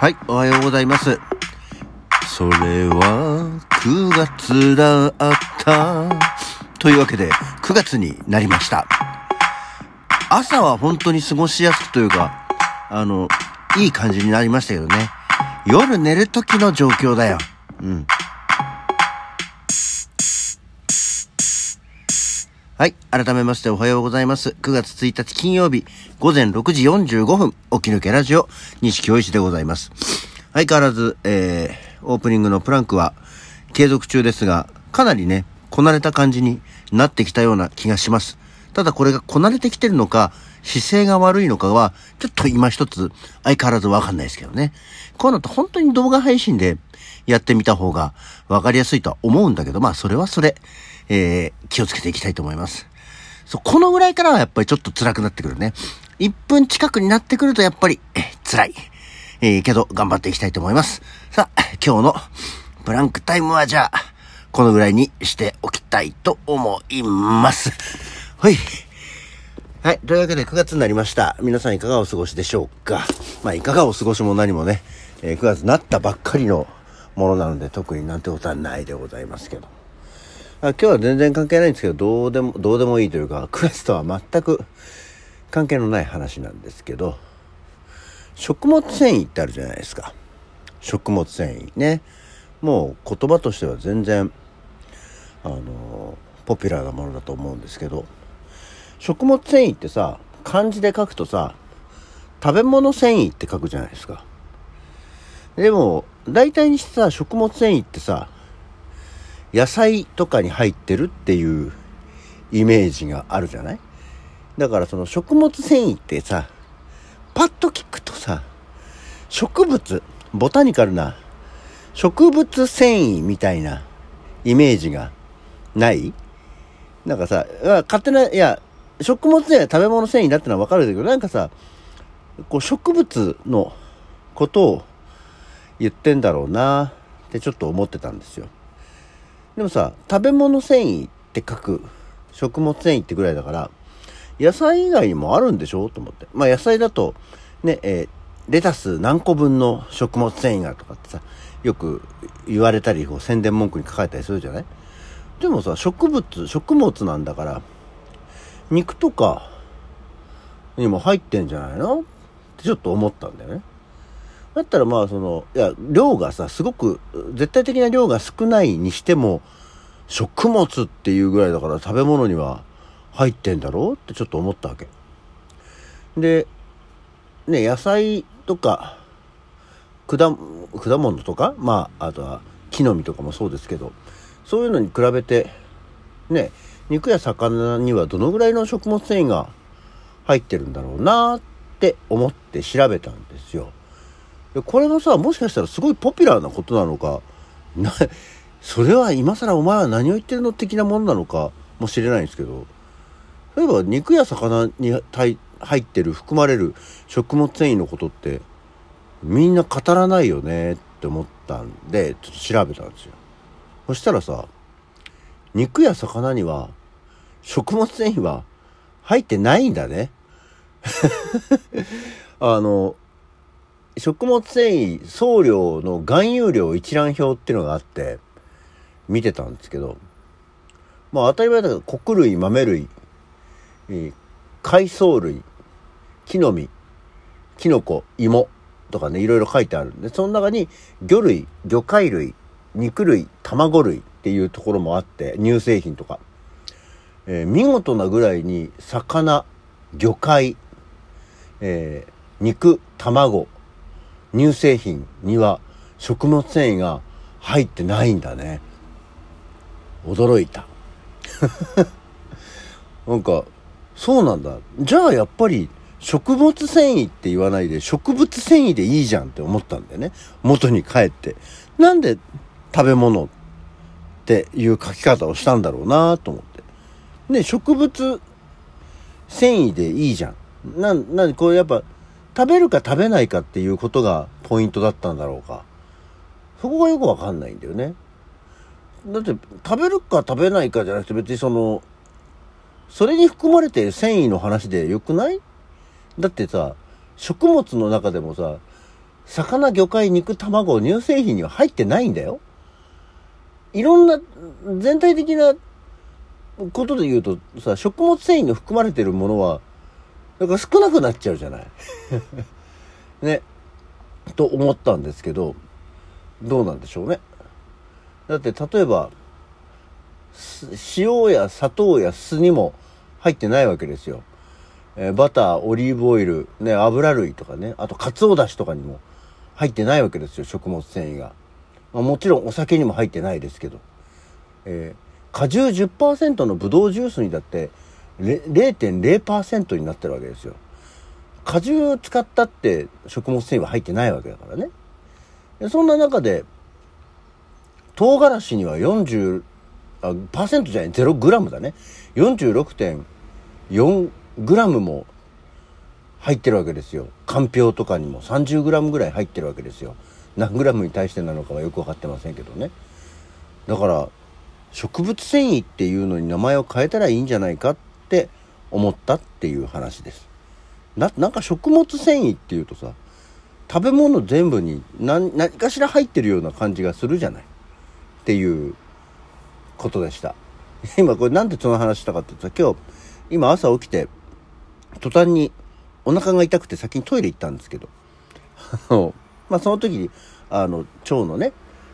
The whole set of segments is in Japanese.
はい、おはようございます。それは9月だった。というわけで、9月になりました。朝は本当に過ごしやすくというか、あの、いい感じになりましたけどね。夜寝る時の状況だよ。うん。はい。改めましておはようございます。9月1日金曜日午前6時45分、起き抜けラジオ、西京石でございます。相変わらず、えー、オープニングのプランクは継続中ですが、かなりね、こなれた感じになってきたような気がします。ただこれがこなれてきてるのか、姿勢が悪いのかは、ちょっと今一つ相変わらずわかんないですけどね。こういうのって本当に動画配信でやってみた方がわかりやすいとは思うんだけど、まあそれはそれ、えー、気をつけていきたいと思います。そう、このぐらいからはやっぱりちょっと辛くなってくるね。1分近くになってくるとやっぱり、辛い。えー、けど頑張っていきたいと思います。さあ、今日のブランクタイムはじゃあ、このぐらいにしておきたいと思います。はい。はい。というわけで9月になりました。皆さんいかがお過ごしでしょうか？まあ、いかがお過ごしも何もね、えー9月なったばっかりのものなので特になんてことはないでございますけど。あ今日は全然関係ないんですけど、どうでも、どうでもいいというか、9月とは全く関係のない話なんですけど、食物繊維ってあるじゃないですか。食物繊維ね。もう言葉としては全然、あの、ポピュラーなものだと思うんですけど、食物繊維ってさ、漢字で書くとさ、食べ物繊維って書くじゃないですか。でも、大体にしてさ、食物繊維ってさ、野菜とかに入ってるっていうイメージがあるじゃない？だからその食物繊維ってさ、パッと聞くとさ、植物、ボタニカルな植物繊維みたいなイメージがない？なんかさ、勝手な、いや、食物繊維食べ物繊維だってのはわかるんだけど、なんかさ、こう植物のことを言ってんだろうなってちょっと思ってたんですよ。でもさ、食べ物繊維って書く食物繊維ってぐらいだから、野菜以外にもあるんでしょ？と思って。まあ野菜だと、ね、えーレタス何個分の食物繊維がとかってさ、よく言われたり、こう宣伝文句に書かれたりするじゃない？でもさ、植物、食物なんだから、肉とかにも入ってんじゃないの？ってちょっと思ったんだよね。だったらまあその、いや、量がさ、すごく、絶対的な量が少ないにしても、食物っていうぐらいだから食べ物には入ってんだろうってちょっと思ったわけ。で、ね、野菜とか、果果物とか、まあ、あとは木の実とかもそうですけど、そういうのに比べて、ね、肉や魚にはどのぐらいの食物繊維が入ってるんだろうなって思って調べたんですよ。これもさ、もしかしたらすごいポピュラーなことなのか、な、それは今更お前は何を言ってるの的なものなのかもしれないんですけど、例えば肉や魚に入ってる、含まれる食物繊維のことって、みんな語らないよねって思ったんで、ちょっと調べたんですよ。そしたらさ、肉や魚には食物繊維は入ってないんだね。あの、食物繊維総量の含有量一覧表っていうのがあって、見てたんですけど、まあ当たり前だけど、穀類、豆類、海藻類、木の実、キノコ、芋とかね、いろいろ書いてあるんで、その中に魚類、魚介類、肉類、卵類っていうところもあって、乳製品とか。えー見事なぐらいに魚、魚介、えー肉、卵、乳製品には食物繊維が入ってないんだね。驚いた。なんか、そうなんだ。じゃあやっぱり植物繊維って言わないで植物繊維でいいじゃんって思ったんだよね。元に帰って。なんで食べ物っていう書き方をしたんだろうなと思って。で、植物繊維でいいじゃん。な、なんこれやっぱ食べるか食べないかっていうことがポイントだったんだろうか。そこがよくわかんないんだよね。だって食べるか食べないかじゃなくて別にそのそれに含まれている繊維の話でよくない？だってさ食物の中でもさ魚、魚介、肉、卵、乳製品には入ってないんだよ。いろんな、全体的なことで言うとさ、食物繊維の含まれてるものは、だから少なくなっちゃうじゃない。ね。と思ったんですけど、どうなんでしょうね。だって例えば、塩や砂糖や酢にも入ってないわけですよ。えー、バター、オリーブオイル、ね、油類とかね、あと鰹だしとかにも入ってないわけですよ、食物繊維が。まあ、もちろんお酒にも入ってないですけど。えー、果汁10%のブドウジュースにだって0.0%になってるわけですよ。果汁を使ったって食物繊維は入ってないわけだからね。そんな中で、唐辛子には40、あ、パーセントじゃない、0グラムだね。46.4グラムも入ってるわけですよ。かんぴょうとかにも30グラムぐらい入ってるわけですよ。何グラムに対してなのかはよくわかってませんけどね。だから、植物繊維っていうのに名前を変えたらいいんじゃないかってって思ったっていう話です。な、なんか食物繊維っていうとさ、食べ物全部に何何かしら入ってるような感じがするじゃないっていうことでした。今これなんでその話したかって言ったら今日、今朝起きて、途端にお腹が痛くて先にトイレ行ったんですけど、まあその時に、あの、腸のね、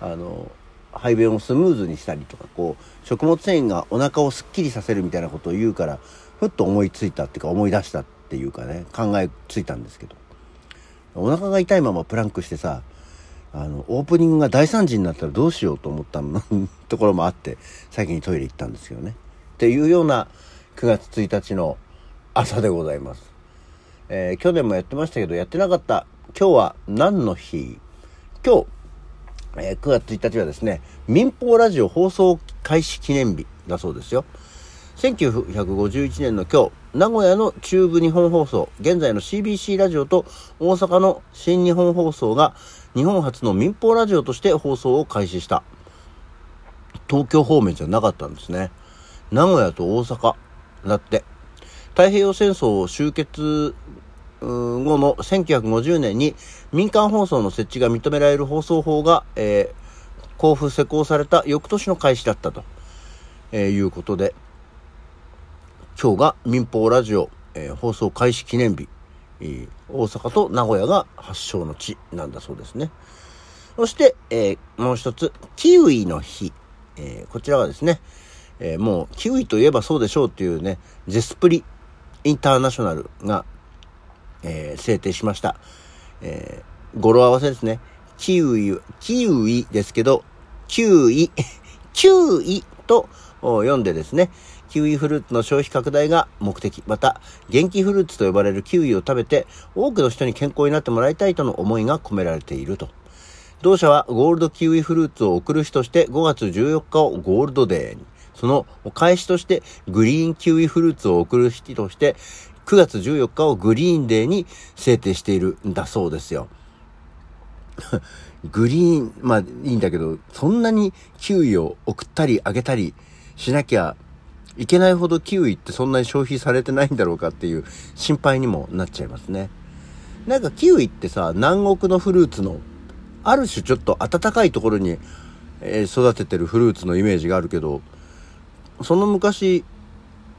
あの、排便をスムーズにしたりとか、こう、食物繊維がお腹をすっきりさせるみたいなことを言うから、ふっと思いついたっていうか思い出したっていうかね、考えついたんですけど。お腹が痛いままプランクしてさ、あの、オープニングが大惨事になったらどうしようと思ったの ところもあって、先にトイレ行ったんですよね。っていうような9月1日の朝でございます。えー、去年もやってましたけど、やってなかった。今日は何の日？今日、えー、9月1日はですね、民放ラジオ放送開始記念日だそうですよ。1951年の今日、名古屋の中部日本放送、現在の CBC ラジオと大阪の新日本放送が日本初の民放ラジオとして放送を開始した。東京方面じゃなかったんですね。名古屋と大阪だって。太平洋戦争を終結後の1950年に民間放送の設置が認められる放送法が、えー、交付施行された翌年の開始だったと、えー、いうことで、今日が民放ラジオ、えー、放送開始記念日、えー、大阪と名古屋が発祥の地なんだそうですね。そして、えー、もう一つ、キウイの日。えー、こちらはですね、えー、もうキウイといえばそうでしょうっていうね、ゼスプリインターナショナルが、えー、制定しました。えー、語呂合わせですね。キウイ、キウイですけど、キウイ、キウイと読んでですね、キウイフルーツの消費拡大が目的。また、元気フルーツと呼ばれるキウイを食べて、多くの人に健康になってもらいたいとの思いが込められていると。同社はゴールドキウイフルーツを送る日として5月14日をゴールドデーに。そのお返しとしてグリーンキウイフルーツを送る日として9月14日をグリーンデーに制定しているんだそうですよ。グリーン、まあいいんだけど、そんなにキウイを送ったりあげたりしなきゃいけないほどキウイってそんなに消費されてないんだろうかっていう心配にもなっちゃいますね。なんかキウイってさ、南国のフルーツの、ある種ちょっと暖かいところに、え育ててるフルーツのイメージがあるけど、その昔、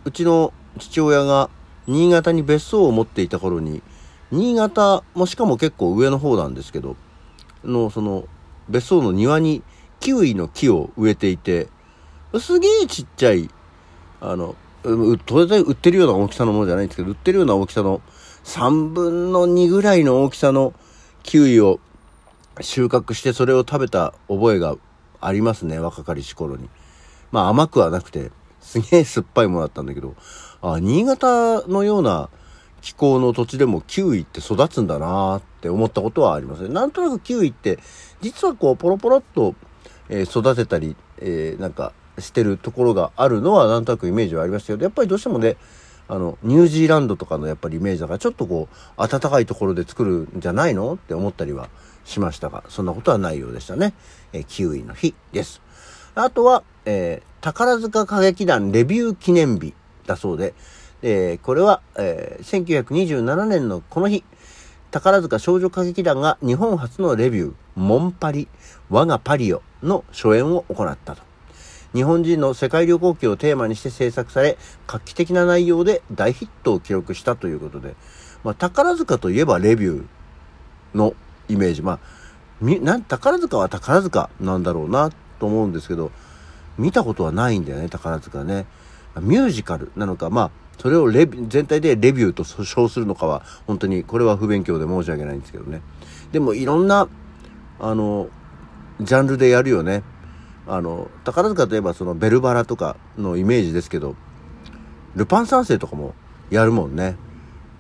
うちの父親が新潟に別荘を持っていた頃に、新潟もしかも結構上の方なんですけど、の、その、別荘の庭にキウイの木を植えていて、すげえちっちゃい、あの、当然売ってるような大きさのものじゃないんですけど、売ってるような大きさの3分の2ぐらいの大きさのキウイを収穫してそれを食べた覚えがありますね、若かりし頃に。まあ甘くはなくて、すげえ酸っぱいものだったんだけど、あ、新潟のような気候の土地でもキウイって育つんだなって思ったことはありますね。なんとなくキウイって、実はこう、ポロポロっと、えー、育てたり、えー、なんか、してるところがあるのはなんとなくイメージはありましたけど、やっぱりどうしてもね、あの、ニュージーランドとかのやっぱりイメージだから、ちょっとこう、暖かいところで作るんじゃないのって思ったりはしましたが、そんなことはないようでしたね。えー、キウイの日です。あとは、えー、宝塚歌劇団レビュー記念日だそうで、え、これは、えー、1927年のこの日、宝塚少女歌劇団が日本初のレビュー、モンパリ、我がパリオの初演を行ったと。日本人の世界旅行記をテーマにして制作され、画期的な内容で大ヒットを記録したということで、まあ、宝塚といえばレビューのイメージ。まあ、な、宝塚は宝塚なんだろうなと思うんですけど、見たことはないんだよね、宝塚ね。ミュージカルなのか、まあ、それをレビ全体でレビューと称するのかは、本当にこれは不勉強で申し訳ないんですけどね。でもいろんな、あの、ジャンルでやるよね。あの、宝塚といえばそのベルバラとかのイメージですけど、ルパン三世とかもやるもんね。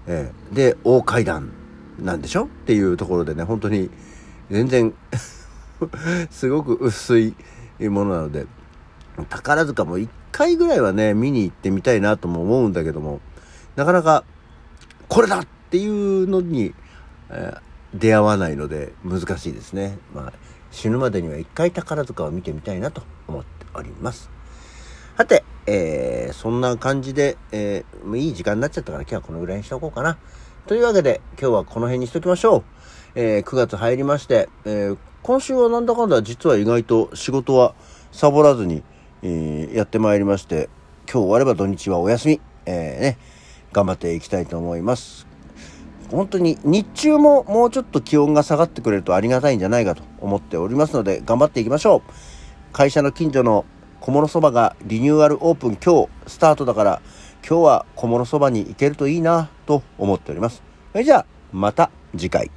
ええで、大階段なんでしょ？っていうところでね、本当に全然 すごく薄いものなので、宝塚も一回ぐらいはね、見に行ってみたいなとも思うんだけども、なかなか、これだっていうのに、えー、出会わないので難しいですね。まあ、死ぬまでには一回宝塚を見てみたいなと思っております。さて、えー、そんな感じで、えー、いい時間になっちゃったから今日はこのぐらいにしておこうかな。というわけで、今日はこの辺にしときましょう。えー、9月入りまして、えー、今週はなんだかんだ実は意外と仕事はサボらずに、えー、やってまいりまして、今日終われば土日はお休み、えー、ね、頑張っていきたいと思います。本当に日中ももうちょっと気温が下がってくれるとありがたいんじゃないかと思っておりますので、頑張っていきましょう。会社の近所の小諸そばがリニューアルオープン今日スタートだから、今日は小諸そばに行けるといいなと思っております。それじゃあ、また次回。